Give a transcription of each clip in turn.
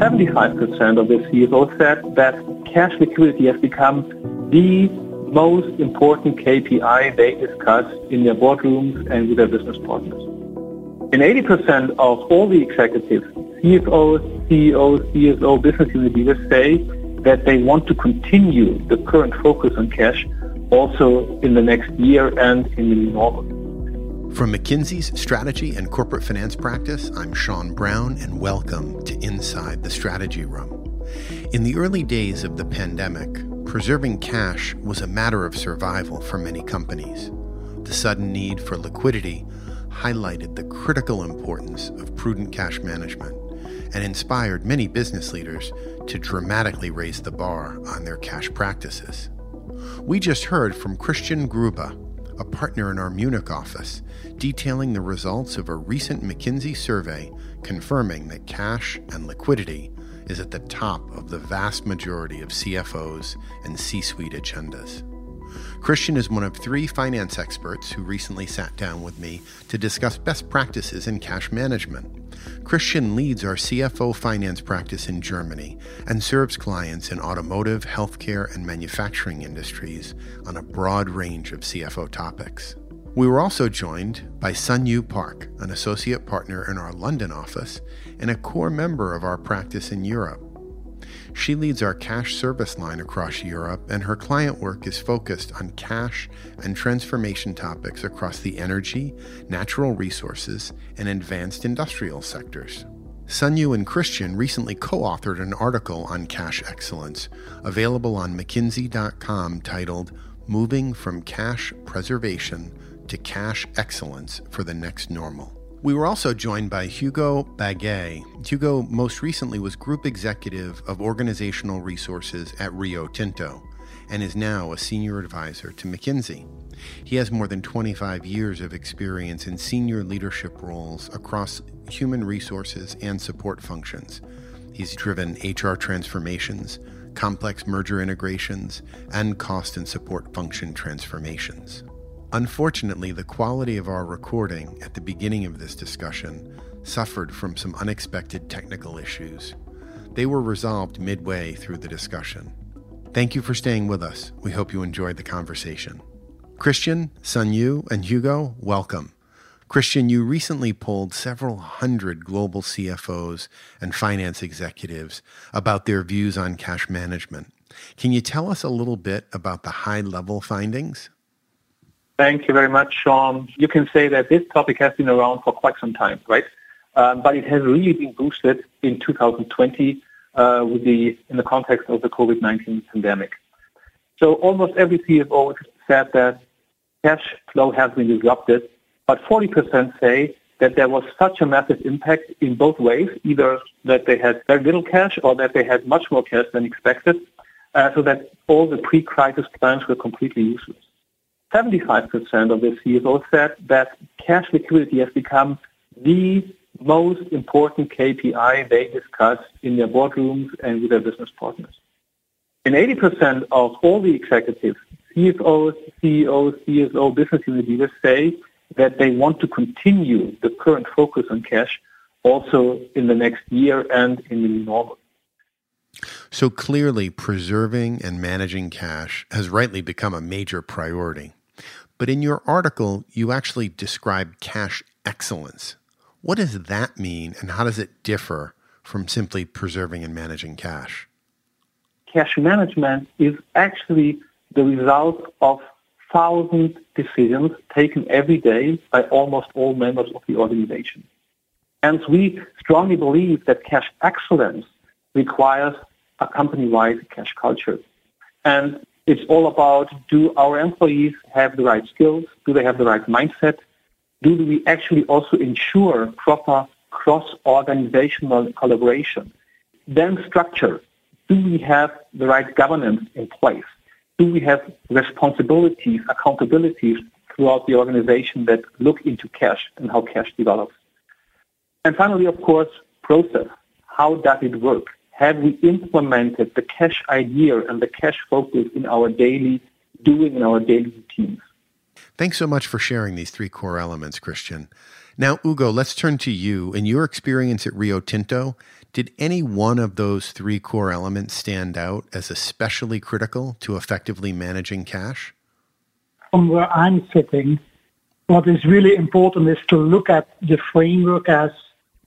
Seventy-five percent of the CFOs said that cash liquidity has become the most important KPI they discuss in their boardrooms and with their business partners. And 80% of all the executives, CFOs, CEOs, CSO, business unit leaders say that they want to continue the current focus on cash also in the next year and in the new normal. From McKinsey's strategy and corporate finance practice, I'm Sean Brown, and welcome to Inside the Strategy Room. In the early days of the pandemic, preserving cash was a matter of survival for many companies. The sudden need for liquidity highlighted the critical importance of prudent cash management and inspired many business leaders to dramatically raise the bar on their cash practices. We just heard from Christian Grube, a partner in our Munich office, detailing the results of a recent McKinsey survey confirming that cash and liquidity is at the top of the vast majority of CFOs and C suite agendas. Christian is one of three finance experts who recently sat down with me to discuss best practices in cash management. Christian leads our CFO finance practice in Germany and serves clients in automotive, healthcare, and manufacturing industries on a broad range of CFO topics. We were also joined by Sun-You Park, an associate partner in our London office and a core member of our practice in Europe. She leads our cash service line across Europe, and her client work is focused on cash and transformation topics across the energy, natural resources, and advanced industrial sectors. Sun-You and Christian recently co authored an article on cash excellence, available on McKinsey.com titled Moving from Cash Preservation to Cash Excellence for the Next Normal. We were also joined by Hugo Bague. Hugo most recently was Group Executive of Organizational Resources at Rio Tinto and is now a Senior Advisor to McKinsey. He has more than 25 years of experience in senior leadership roles across human resources and support functions. He's driven HR transformations, complex merger integrations, and cost and support function transformations. Unfortunately, the quality of our recording at the beginning of this discussion suffered from some unexpected technical issues. They were resolved midway through the discussion. Thank you for staying with us. We hope you enjoyed the conversation. Christian, Sun-You, and Hugo, welcome. Christian, you recently polled several hundred global CFOs and finance executives about their views on cash management. Can you tell us a little bit about the high level findings? Thank you very much, Sean. You can say that this topic has been around for quite some time, right? Um, but it has really been boosted in 2020 uh, with the in the context of the COVID-19 pandemic. So almost every CFO said that cash flow has been disrupted, but 40% say that there was such a massive impact in both ways, either that they had very little cash or that they had much more cash than expected, uh, so that all the pre-crisis plans were completely useless. 75% of the CFOs said that cash liquidity has become the most important KPI they discuss in their boardrooms and with their business partners. And 80% of all the executives, CFOs, CEOs, CSO, business unit leaders say that they want to continue the current focus on cash also in the next year and in the new normal. So clearly, preserving and managing cash has rightly become a major priority. But in your article, you actually describe cash excellence. What does that mean, and how does it differ from simply preserving and managing cash? Cash management is actually the result of thousands decisions taken every day by almost all members of the organization. And we strongly believe that cash excellence requires a company-wide cash culture. And it's all about do our employees have the right skills? Do they have the right mindset? Do we actually also ensure proper cross-organizational collaboration? Then structure. Do we have the right governance in place? Do we have responsibilities, accountabilities throughout the organization that look into cash and how cash develops? And finally, of course, process. How does it work? Have we implemented the cash idea and the cash focus in our daily doing in our daily routines? Thanks so much for sharing these three core elements, Christian. Now, Hugo, let's turn to you. In your experience at Rio Tinto, did any one of those three core elements stand out as especially critical to effectively managing cash? From where I'm sitting, what is really important is to look at the framework as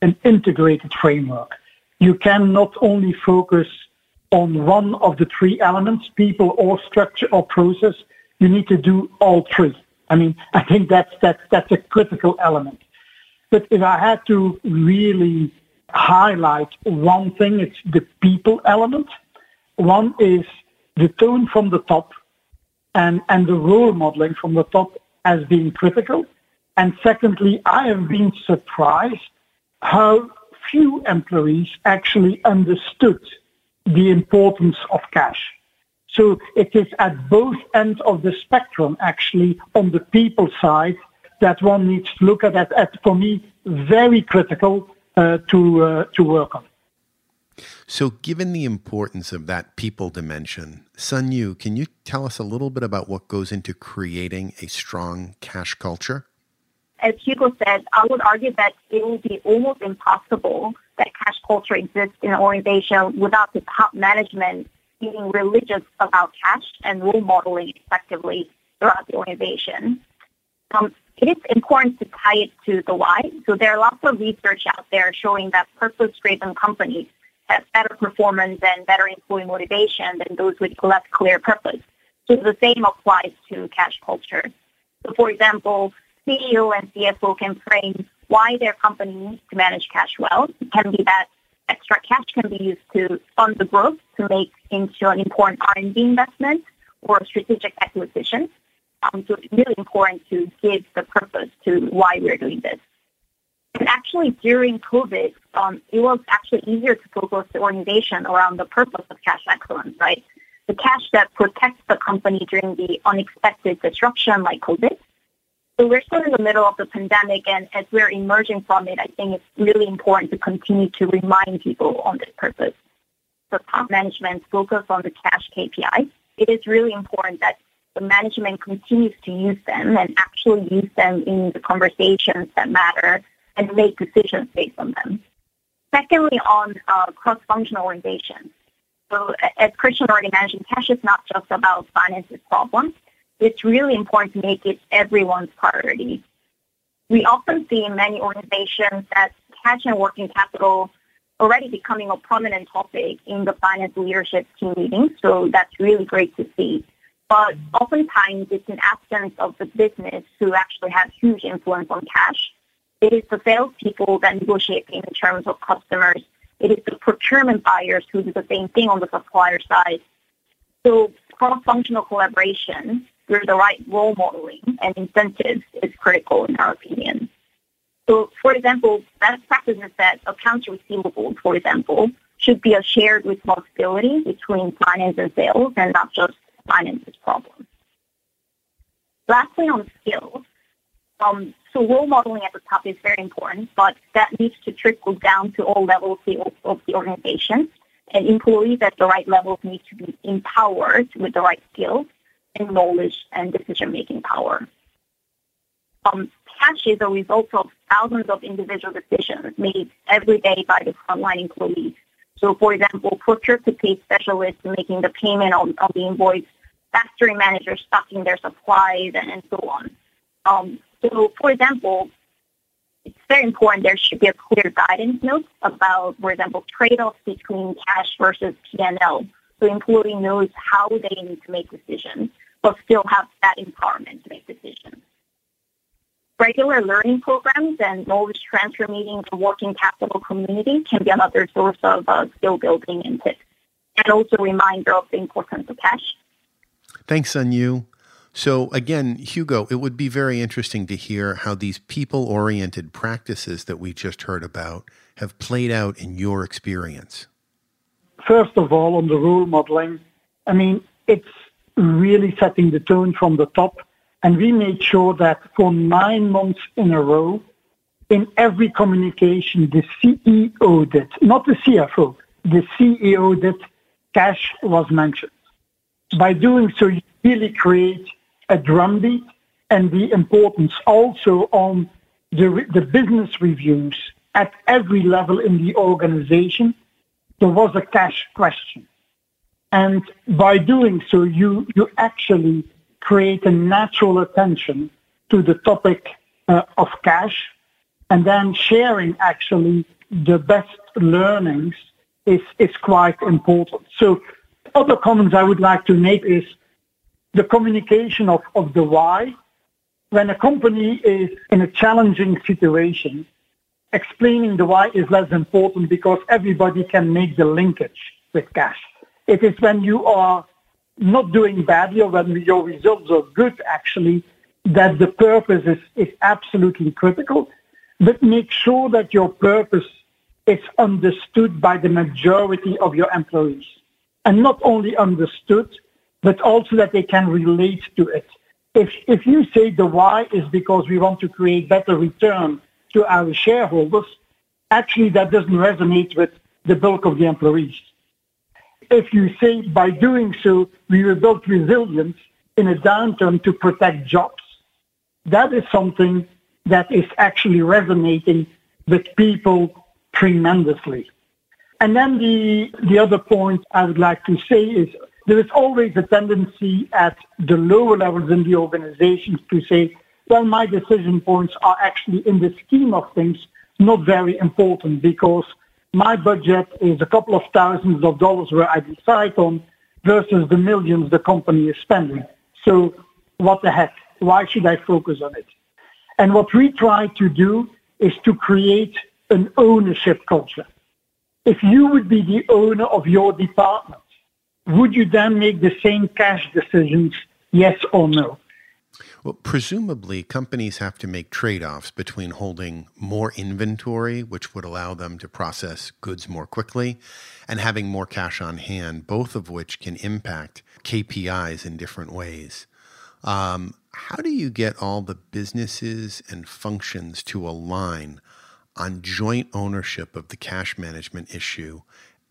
an integrated framework. You can not only focus on one of the three elements, people or structure or process, you need to do all three. I mean, I think that's, that's, that's a critical element. But if I had to really highlight one thing. It's the people element. One is the tone from the top and, and the role modeling from the top as being critical. And secondly, I have been surprised how few employees actually understood the importance of cash. So it is at both ends of the spectrum, actually, on the people side, that one needs to look at that. At, for me, very critical uh, to uh, to work on. So, given the importance of that people dimension, Sun-You, can you tell us a little bit about what goes into creating a strong cash culture? As Hugo said, I would argue that it will be almost impossible that cash culture exists in an organization without the top management being religious about cash and role modeling effectively throughout the organization. Um, it is important to tie it to the why. So there are lots of research out there showing that purpose-driven companies have better performance and better employee motivation than those with less clear purpose. So the same applies to cash culture. So for example, CEO and CFO can frame why their company needs to manage cash well. It can be that extra cash can be used to fund the growth to make into an important R&D investment or strategic acquisition. Um, so it's really important to give the purpose to why we're doing this. And actually, during COVID, um, it was actually easier to focus the organization around the purpose of cash excellence, right? The cash that protects the company during the unexpected disruption like COVID. So we're still in the middle of the pandemic, and as we're emerging from it, I think it's really important to continue to remind people on this purpose. The top management focus on the cash KPI. It is really important that the management continues to use them and actually use them in the conversations that matter and make decisions based on them. Secondly, on uh, cross-functional organizations. So as Christian already mentioned, cash is not just about finances problems. It's really important to make it everyone's priority. We often see in many organizations that cash and working capital already becoming a prominent topic in the finance leadership team meetings. So that's really great to see. But oftentimes it's an absence of the business who actually have huge influence on cash. It is the salespeople that negotiate in terms of customers. It is the procurement buyers who do the same thing on the supplier side. So cross-functional collaboration through the right role modeling and incentives is critical in our opinion. So, for example, best practices that accounts receivable, for example, should be a shared responsibility between finance and sales and not just finances problem. Lastly, on skills, um, so role modeling at the top is very important, but that needs to trickle down to all levels of the organization. And employees at the right levels need to be empowered with the right skills and knowledge and decision-making power. Um, cash is a result of thousands of individual decisions made every day by the frontline employees. So, for example, procure-to-pay specialists making the payment on, on the invoice factory managers stocking their supplies and, and so on. Um, so, for example, it's very important there should be a clear guidance note about, for example, trade-offs between cash versus P&L. So employee knows how they need to make decisions, but still have that empowerment to make decisions. Regular learning programs and knowledge transfer meetings for working capital community can be another source of uh, skill building and tips. And also a reminder of the importance of cash. Thanks, Sun-You. So, again, Hugo, it would be very interesting to hear how these people oriented practices that we just heard about have played out in your experience. First of all, on the role modeling, I mean, it's really setting the tone from the top. And we made sure that for nine months in a row, in every communication, the CEO did, not the CFO, the CEO did, cash was mentioned. By doing so, you really create a drumbeat and the importance also on the, the business reviews at every level in the organization, there was a cash question. And by doing so, you, you actually create a natural attention to the topic uh, of cash and then sharing actually the best learnings is, is quite important. So other comments I would like to make is the communication of, of the why. When a company is in a challenging situation, explaining the why is less important because everybody can make the linkage with cash. It is when you are not doing badly or when your results are good actually that the purpose is, is absolutely critical. But make sure that your purpose is understood by the majority of your employees. And not only understood, but also that they can relate to it. If, if you say the why is because we want to create better return to our shareholders, actually that doesn't resonate with the bulk of the employees. If you say by doing so, we will build resilience in a downturn to protect jobs, that is something that is actually resonating with people tremendously. And then the, the other point I would like to say is there is always a tendency at the lower levels in the organizations to say, well, my decision points are actually in the scheme of things not very important because my budget is a couple of thousands of dollars where I decide on versus the millions the company is spending. So what the heck? Why should I focus on it? And what we try to do is to create an ownership culture. If you would be the owner of your department, would you then make the same cash decisions, yes or no? Well, presumably, companies have to make trade offs between holding more inventory, which would allow them to process goods more quickly, and having more cash on hand, both of which can impact KPIs in different ways. Um, how do you get all the businesses and functions to align on joint ownership of the cash management issue?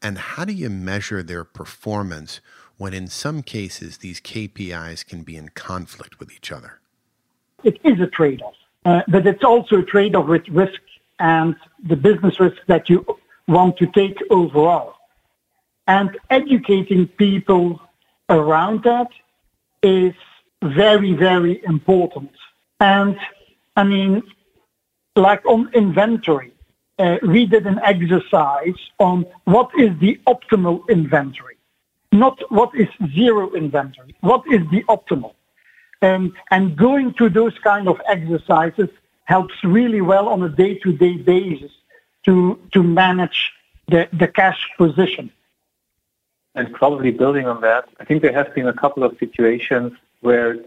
And how do you measure their performance when, in some cases, these KPIs can be in conflict with each other? It is a trade off, uh, but it's also a trade off with risk and the business risk that you want to take overall. And educating people around that is very, very important. And I mean, like on inventory, uh, we did an exercise on what is the optimal inventory, not what is zero inventory, what is the optimal. Um, and going to those kind of exercises helps really well on a day-to-day basis to, to manage the, the cash position. And probably building on that, I think there has been a couple of situations where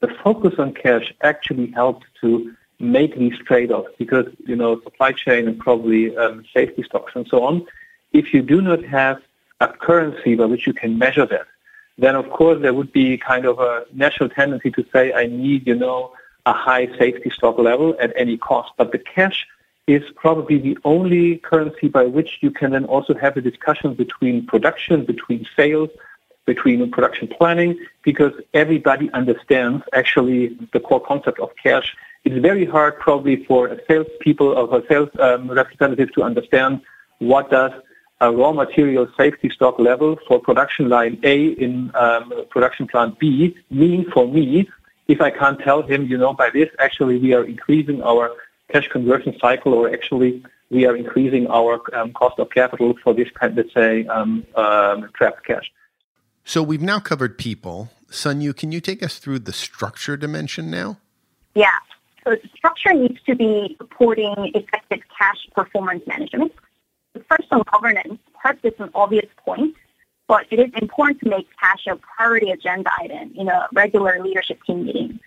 the focus on cash actually helped to make these trade-offs because, you know, supply chain and probably um, safety stocks and so on, if you do not have a currency by which you can measure that, then of course there would be kind of a natural tendency to say, I need, you know, a high safety stock level at any cost. But the cash is probably the only currency by which you can then also have a discussion between production, between sales, between production planning, because everybody understands actually the core concept of cash it's very hard probably for a salespeople or a sales um, representative to understand what does a raw material safety stock level for production line A in um, production plant B mean for me if I can't tell him, you know, by this actually we are increasing our cash conversion cycle or actually we are increasing our um, cost of capital for this kind, let's say, um, um, trapped cash. So we've now covered people. Sun-You, can you take us through the structure dimension now? Yeah. So structure needs to be supporting effective cash performance management. First on governance, perhaps it's an obvious point, but it is important to make cash a priority agenda item in a regular leadership team meeting.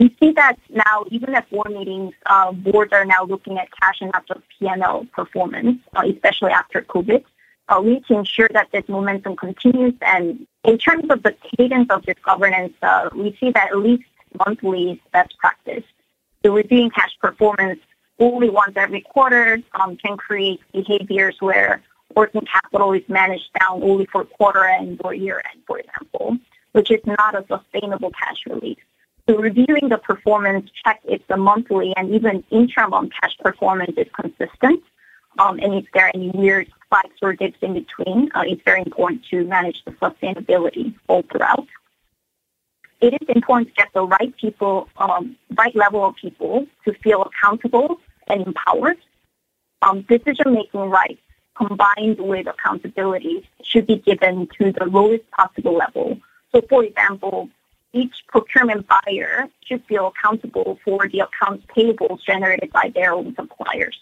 We see that now, even at board meetings, uh, boards are now looking at cash and not just P&L performance, uh, especially after COVID. Uh, we need to ensure that this momentum continues. And in terms of the cadence of this governance, uh, we see that at least monthly is best practice. So reviewing cash performance only once every quarter um, can create behaviors where working capital is managed down only for quarter end or year end, for example, which is not a sustainable cash release. So reviewing the performance, check if the monthly and even intra-month cash performance is consistent, um, and if there are any weird spikes or dips in between, uh, it's very important to manage the sustainability all throughout. It is important to get the right people, um, right level of people to feel accountable and empowered. Um, decision-making rights combined with accountability should be given to the lowest possible level. So, for example, each procurement buyer should feel accountable for the accounts payables generated by their own suppliers.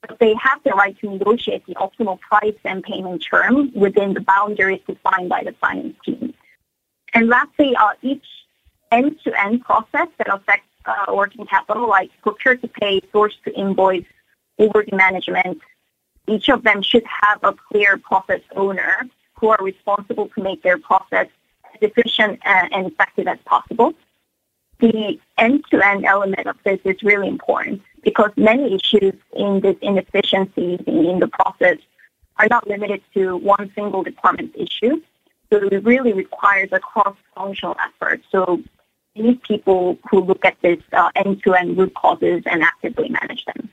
But they have the right to negotiate the optimal price and payment term within the boundaries defined by the finance team. And lastly, uh, each end-to-end process that affects uh, working capital, like procure to pay, source to invoice, overdue management, each of them should have a clear process owner who are responsible to make their process as efficient and effective as possible. The end-to-end element of this is really important because many issues in this inefficiencies in the process are not limited to one single department's issue. So it really requires a cross-functional effort. So you need people who look at this uh, end-to-end root causes and actively manage them.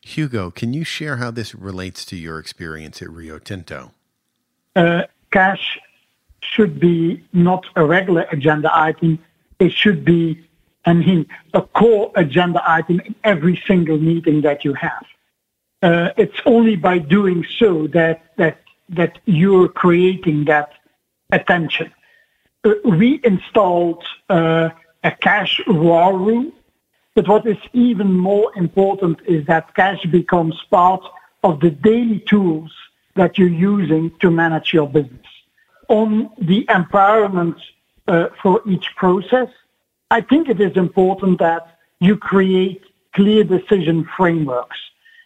Hugo, can you share how this relates to your experience at Rio Tinto? Uh, cash should be not a regular agenda item. It should be, I mean, a core agenda item in every single meeting that you have. Uh, it's only by doing so that that that you're creating that attention. Uh, we installed uh, a cash war room but what is even more important is that cash becomes part of the daily tools that you're using to manage your business. On the empowerment uh, for each process, I think it is important that you create clear decision frameworks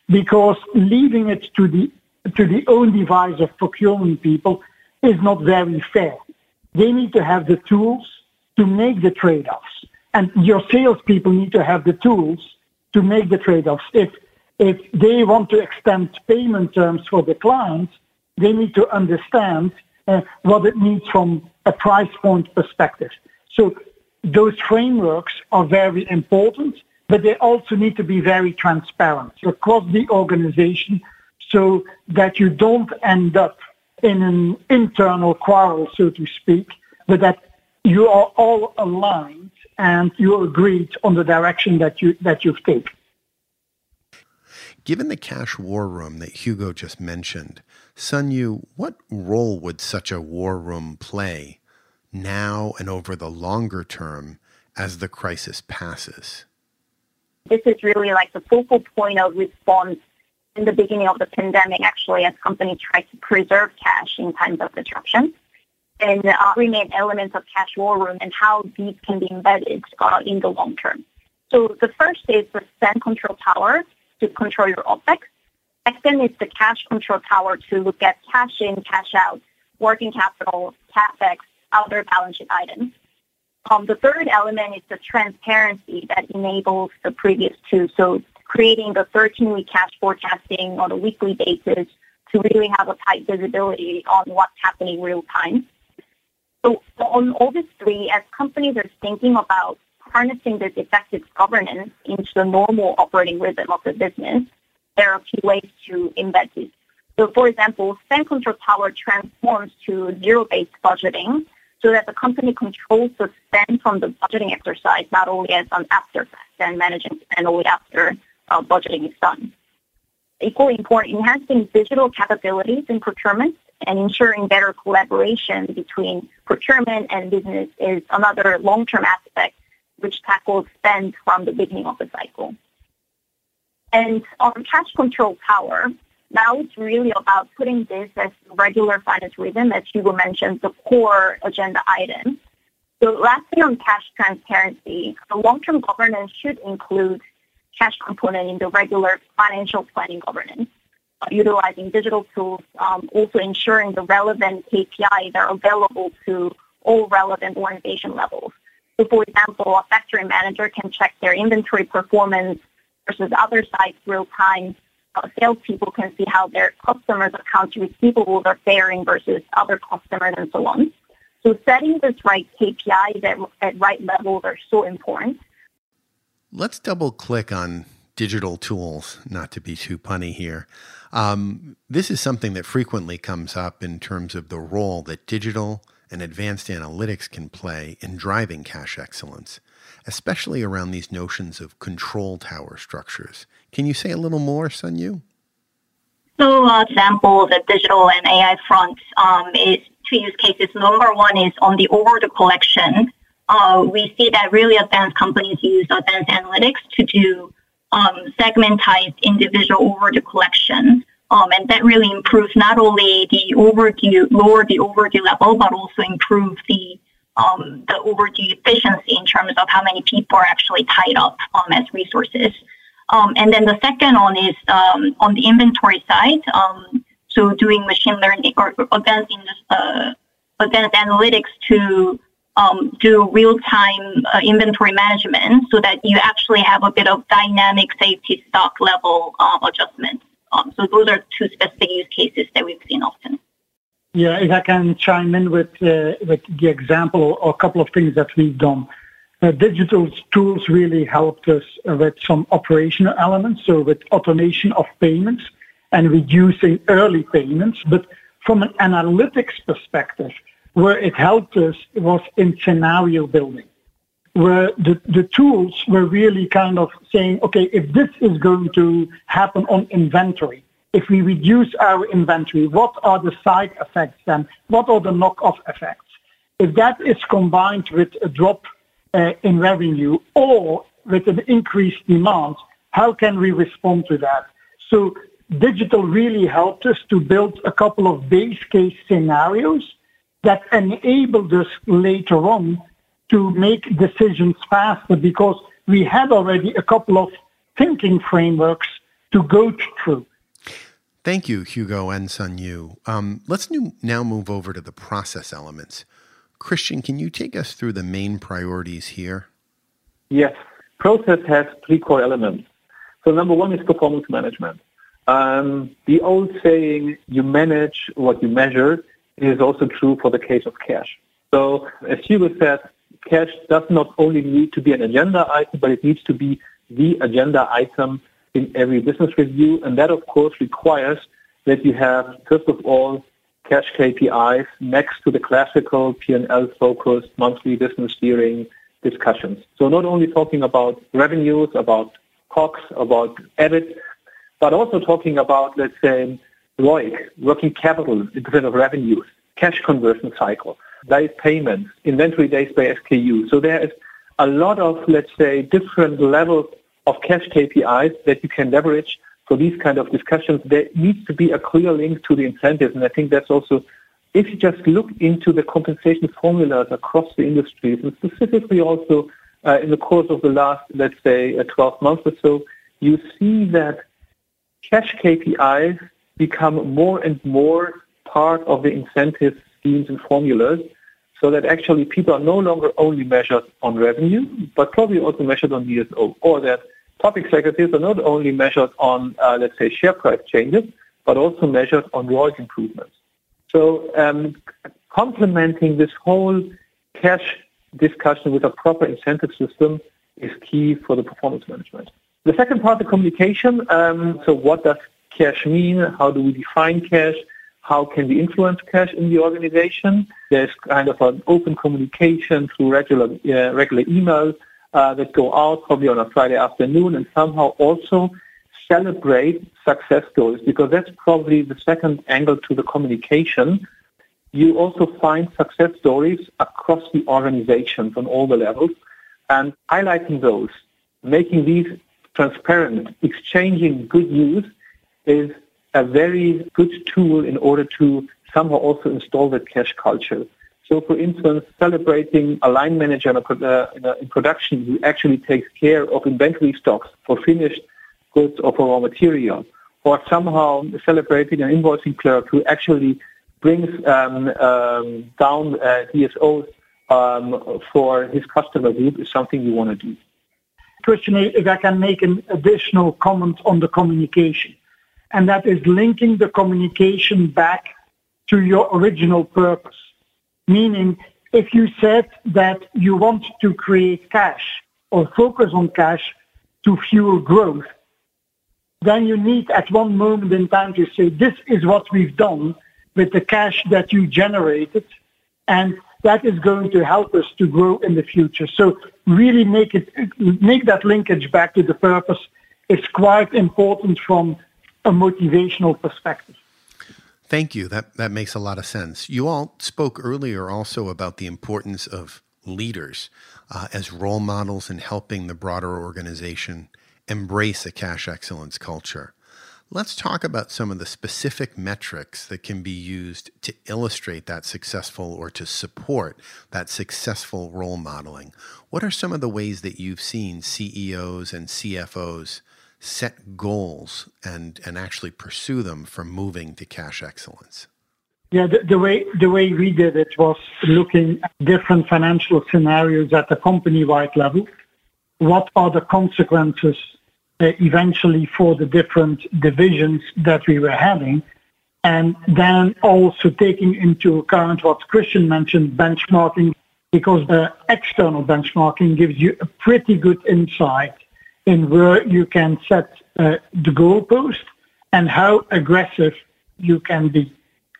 because leaving it to the to the own device of procurement people is not very fair. They need to have the tools to make the trade-offs. And your salespeople need to have the tools to make the trade-offs. If if they want to extend payment terms for the clients, they need to understand uh, what it means from a price point perspective. So those frameworks are very important, but they also need to be very transparent across the organization so that you don't end up in an internal quarrel, so to speak, but that you are all aligned and you agreed on the direction that you that you've taken. Given the cash war room that Hugo just mentioned, Sun-You, what role would such a war room play now and over the longer term as the crisis passes? This is really like the focal point of response in the beginning of the pandemic, actually, as companies try to preserve cash in times of disruption and uh, remain elements of cash war room and how these can be embedded uh, in the long term. So the first is the spend control tower to control your OPEX. Second is the cash control tower to look at cash in, cash out, working capital, CapEx, other balance sheet items. Um, the third element is the transparency that enables the previous two. So creating the 13-week cash forecasting on a weekly basis to really have a tight visibility on what's happening real time. So on all these three, as companies are thinking about harnessing this effective governance into the normal operating rhythm of the business, there are a few ways to embed this. So for example, Spend Control tower transforms to zero-based budgeting so that the company controls the spend from the budgeting exercise, not only as an after and managing spend only after uh, budgeting is done. Equally important, enhancing digital capabilities in procurement and ensuring better collaboration between procurement and business is another long-term aspect which tackles spend from the beginning of the cycle. And on cash control tower, now it's really about putting this as regular finance rhythm, as Hugo mentioned, the core agenda item. So lastly, on cash transparency, the long-term governance should include cash component in the regular financial planning governance utilizing digital tools, um, also ensuring the relevant KPIs are available to all relevant organization levels. So, for example, a factory manager can check their inventory performance versus other sites real time. Uh, salespeople can see how their customers' accounts receivables are faring versus other customers and so on. So setting this right KPIs at, at right levels are so important. Let's double click on digital tools, not to be too punny here. Um, this is something that frequently comes up in terms of the role that digital and advanced analytics can play in driving cash excellence, especially around these notions of control tower structures. Can you say a little more, Sun-You? So, uh, example, the digital and AI front um, is two use cases. Number one is on the overdue collection. Uh, we see that really advanced companies use advanced analytics to do um, segmentized individual overdue collection. Um, and that really improves not only the overdue, lower the overdue level, but also improve the um, the overdue efficiency in terms of how many people are actually tied up um, as resources. Um, and then the second one is um, on the inventory side. Um, so doing machine learning or advanced, uh, advanced analytics to um, do real-time uh, inventory management so that you actually have a bit of dynamic safety stock level uh, adjustments. Um, so those are two specific use cases that we've seen often. Yeah, if I can chime in with uh, with the example or a couple of things that we've done. Uh, digital tools really helped us with some operational elements, so with automation of payments and reducing early payments. But from an analytics perspective, where it helped us was in scenario building, where the, the tools were really kind of saying, okay, if this is going to happen on inventory, if we reduce our inventory, what are the side effects then? What are the knock-off effects? If that is combined with a drop uh, in revenue or with an increased demand, how can we respond to that? So digital really helped us to build a couple of base case scenarios that enabled us later on to make decisions faster because we had already a couple of thinking frameworks to go through. Thank you, Hugo and Sun-You. Um, let's new, now move over to the process elements. Christian, can you take us through the main priorities here? Yes. Process has three core elements. So number one is performance management. Um, the old saying, you manage what you measure, is also true for the case of cash. So as Hugo said, cash does not only need to be an agenda item, but it needs to be the agenda item in every business review. And that, of course, requires that you have, first of all, cash KPIs next to the classical P&L focused monthly business steering discussions. So not only talking about revenues, about COGS, about EBIT, but also talking about, let's say, ROIC, working capital in percent of revenues, cash conversion cycle, days payments, inventory days by SKU. So there is a lot of, let's say, different levels of cash KPIs that you can leverage for these kind of discussions. There needs to be a clear link to the incentives, and I think that's also if you just look into the compensation formulas across the industries, and specifically also uh, in the course of the last, let's say, uh, 12 months or so, you see that cash KPIs become more and more part of the incentive schemes and formulas so that actually people are no longer only measured on revenue, but probably also measured on DSO, or that top executives are not only measured on, uh, let's say, share price changes, but also measured on ROIC improvements. So um, complementing this whole cash discussion with a proper incentive system is key for the performance management. The second part, the communication. Um, so what does cash mean? How do we define cash? How can we influence cash in the organization? There's kind of an open communication through regular uh, regular emails uh, that go out probably on a Friday afternoon, and somehow also celebrate success stories because that's probably the second angle to the communication. You also find success stories across the organizations on all the levels, and highlighting those, making these transparent, exchanging good news is a very good tool in order to somehow also install that cash culture. So, for instance, celebrating a line manager in, a, uh, in, a, in, production who actually takes care of inventory stocks for finished goods or for raw material, or somehow celebrating an invoicing clerk who actually brings um, um, down uh, DSOs um, for his customer group is something you want to do. Christian, if I can make an additional comment on the communication and that is linking the communication back to your original purpose. Meaning, if you said that you want to create cash or focus on cash to fuel growth, then you need at one moment in time to say, this is what we've done with the cash that you generated, and that is going to help us to grow in the future. So really make it make that linkage back to the purpose is quite important from a motivational perspective. Thank you. That that makes a lot of sense. You all spoke earlier also about the importance of leaders uh, as role models in helping the broader organization embrace a cash excellence culture. Let's talk about some of the specific metrics that can be used to illustrate that successful or to support that successful role modeling. What are some of the ways that you've seen CEOs and CFOs set goals and, and actually pursue them for moving to cash excellence? Yeah, the, the, way the way we did it was looking at different financial scenarios at the company-wide level. What are the consequences uh, eventually for the different divisions that we were having. And then also taking into account what Christian mentioned, benchmarking, because the external benchmarking gives you a pretty good insight in where you can set uh, the goalpost and how aggressive you can be.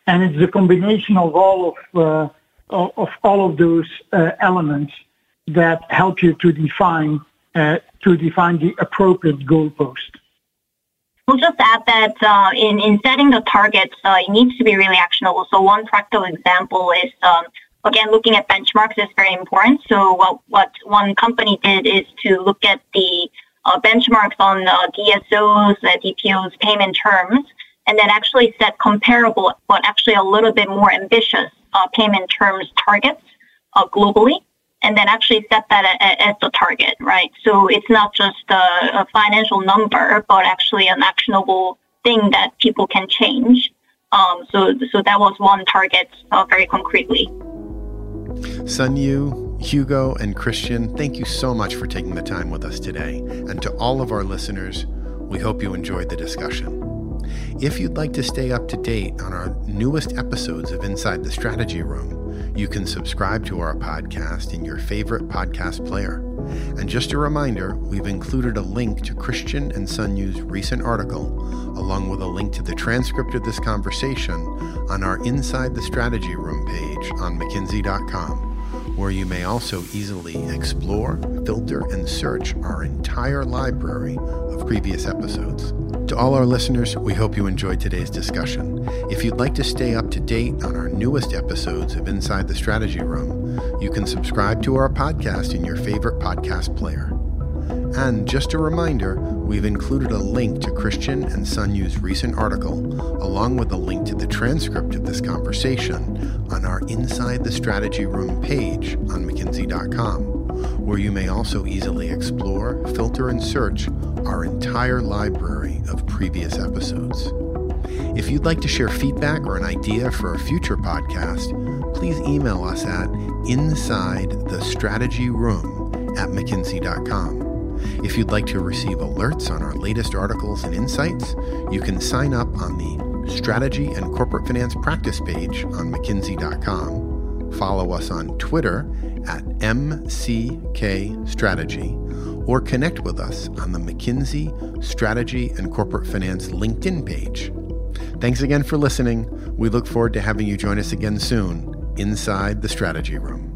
And it's the combination of all of, uh, of all of those uh, elements that help you to define uh, to define the appropriate goalpost. We'll just add that uh, in, in setting the targets, uh, it needs to be really actionable. So one practical example is, um, again, looking at benchmarks is very important. So what, what one company did is to look at the uh, benchmarks on uh, DSOs, uh, DPOs, payment terms, and then actually set comparable, but actually a little bit more ambitious uh, payment terms targets globally and then actually set that as the target, right? So it's not just a, a, financial number, but actually an actionable thing that people can change. Um, so, so that was one target uh, very concretely. Sun-You, Hugo, and Christian, thank you so much for taking the time with us today. And to all of our listeners, we hope you enjoyed the discussion. If you'd like to stay up to date on our newest episodes of Inside the Strategy Room, you can subscribe to our podcast in your favorite podcast player. And just a reminder, we've included a link to Christian and Sun-You's recent article, along with a link to the transcript of this conversation on our Inside the Strategy Room page on McKinsey.com where you may also easily explore, filter, and search our entire library of previous episodes. To all our listeners, we hope you enjoyed today's discussion. If you'd like to stay up to date on our newest episodes of Inside the Strategy Room, you can subscribe to our podcast in your favorite podcast player. And just a reminder, we've included a link to Christian and Sun-You's recent article, along with a link to the transcript of this conversation on our Inside the Strategy Room page on McKinsey.com, where you may also easily explore, filter, and search our entire library of previous episodes. If you'd like to share feedback or an idea for a future podcast, please email us at inside the strategy room at mckinsey.com. If you'd like to receive alerts on our latest articles and insights, you can sign up on the Strategy and Corporate Finance Practice page on McKinsey.com. Follow us on Twitter at MCK Strategy or connect with us on the McKinsey Strategy and Corporate Finance LinkedIn page. Thanks again for listening. We look forward to having you join us again soon inside the Strategy Room.